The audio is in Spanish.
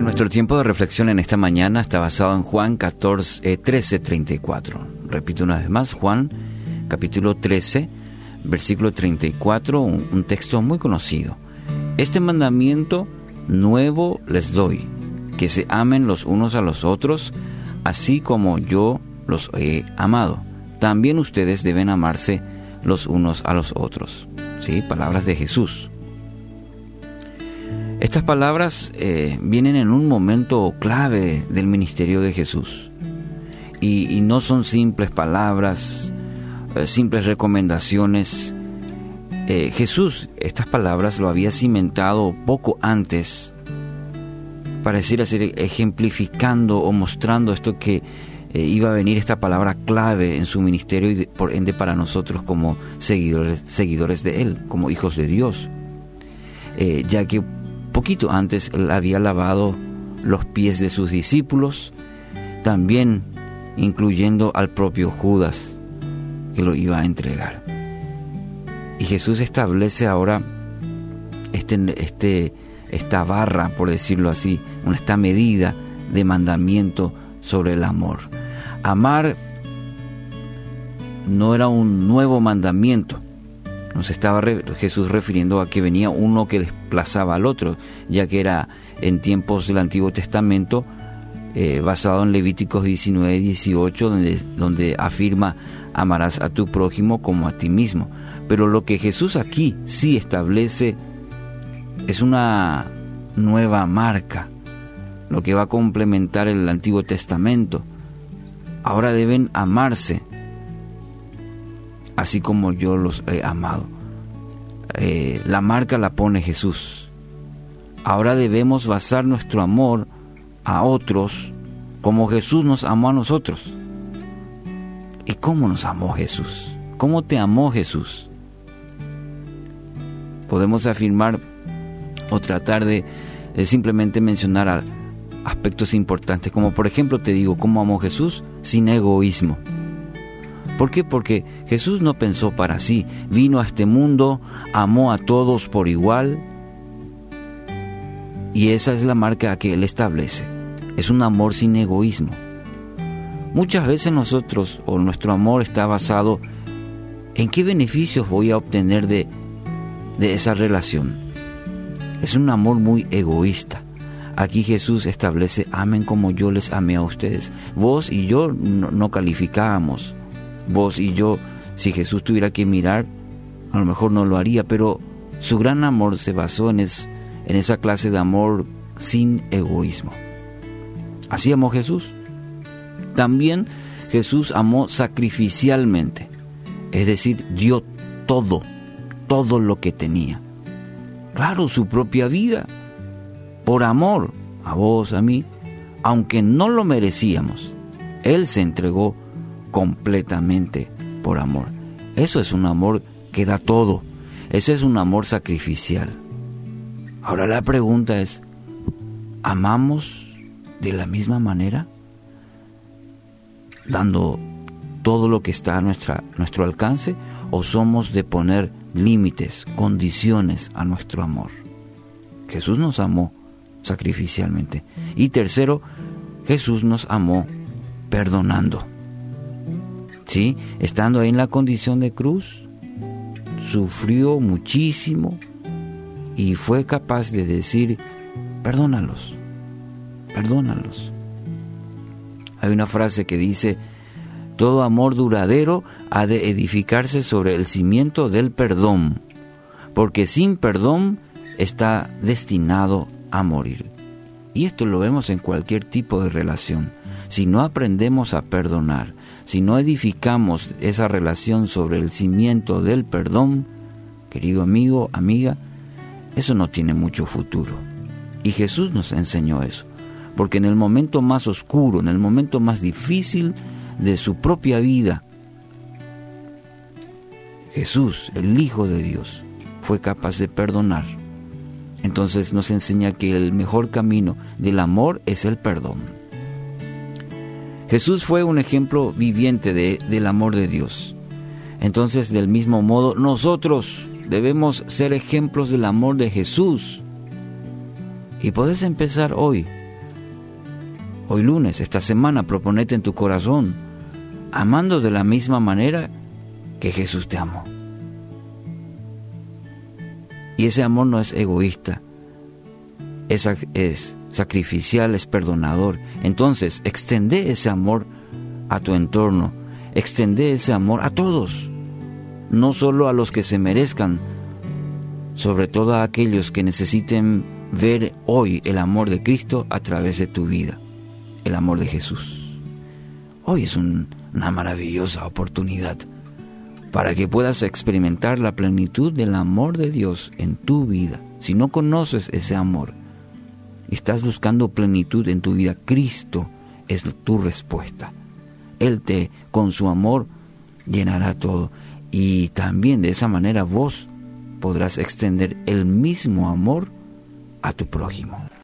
Nuestro tiempo de reflexión en esta mañana está basado en Juan 14, 13, 34. Repito una vez más, Juan capítulo 13, versículo 34, un, un texto muy conocido. Este mandamiento nuevo les doy, que se amen los unos a los otros, así como yo los he amado. También ustedes deben amarse los unos a los otros. ¿Sí? Palabras de Jesús. Estas palabras eh, vienen en un momento clave del ministerio de Jesús. Y, no son simples palabras, eh, simples recomendaciones. Eh, Jesús estas palabras lo había cimentado poco antes, para decir así, ejemplificando o mostrando esto que iba a venir esta palabra clave en su ministerio y por ende para nosotros como seguidores, seguidores de Él, como hijos de Dios. ya que Poquito antes había lavado los pies de sus discípulos, también incluyendo al propio Judas que lo iba a entregar. Y Jesús establece ahora este, este, esta barra, por decirlo así, esta medida de mandamiento sobre el amor. Amar no era un nuevo mandamiento, nos estaba Jesús refiriendo a que venía uno que desplazaba al otro, ya que era en tiempos del Antiguo Testamento, eh, basado en Levíticos 19, 18, donde, donde afirma amarás a tu prójimo como a ti mismo. Pero lo que Jesús aquí sí establece es una nueva marca, lo que va a complementar el Antiguo Testamento. Ahora deben amarse así como yo los he amado. Eh, la marca la pone Jesús. Ahora debemos basar nuestro amor a otros como Jesús nos amó a nosotros. ¿Y cómo nos amó Jesús? ¿Cómo te amó Jesús? Podemos afirmar o tratar de, de simplemente mencionar aspectos importantes, como por ejemplo te digo, ¿cómo amó Jesús? Sin egoísmo. ¿Por qué? Porque Jesús no pensó para sí, vino a este mundo, amó a todos por igual y esa es la marca que Él establece. Es un amor sin egoísmo. Muchas veces nosotros o nuestro amor está basado en qué beneficios voy a obtener de, de esa relación. Es un amor muy egoísta. Aquí Jesús establece, amen como yo les amé a ustedes. Vos y yo no, no calificábamos vos y yo, si Jesús tuviera que mirar, a lo mejor no lo haría, pero su gran amor se basó en, en esa clase de amor sin egoísmo. Así amó Jesús. También Jesús amó sacrificialmente, es decir, dio todo, todo lo que tenía. Claro, su propia vida, por amor a vos, a mí, aunque no lo merecíamos. Él se entregó completamente por amor. Eso es un amor que da todo. Eso es un amor sacrificial. Ahora la pregunta es, ¿amamos de la misma manera? Dando todo lo que está a nuestra, nuestro alcance o somos de poner límites, condiciones a nuestro amor. Jesús nos amó sacrificialmente. Y tercero, Jesús nos amó perdonando. Estando ahí en la condición de cruz, sufrió muchísimo y fue capaz de decir, perdónalos, perdónalos. Hay una frase que dice, todo amor duradero ha de edificarse sobre el cimiento del perdón, porque sin perdón está destinado a morir. Y esto lo vemos en cualquier tipo de relación. Si no aprendemos a perdonar, si no edificamos esa relación sobre el cimiento del perdón, querido amigo, amiga, eso no tiene mucho futuro. Y Jesús nos enseñó eso, porque en el momento más oscuro, en el momento más difícil de su propia vida, Jesús, el Hijo de Dios, fue capaz de perdonar. Entonces nos enseña que el mejor camino del amor es el perdón. Jesús fue un ejemplo viviente de, del amor de Dios. Entonces, del mismo modo, nosotros debemos ser ejemplos del amor de Jesús. Y puedes empezar hoy Hoy lunes, esta semana, proponete en tu corazón, amando de la misma manera que Jesús te amó. Y ese amor no es egoísta, es, es sacrificial, es perdonador. Entonces, extende ese amor a tu entorno, extende ese amor a todos, no solo a los que se merezcan, sobre todo a aquellos que necesiten ver hoy el amor de Cristo a través de tu vida, el amor de Jesús. Hoy es una maravillosa oportunidad para que puedas experimentar la plenitud del amor de Dios en tu vida. Si no conoces ese amor estás buscando plenitud en tu vida, Cristo es tu respuesta. Él te, con su amor, llenará todo. Y también de esa manera vos podrás extender el mismo amor a tu prójimo.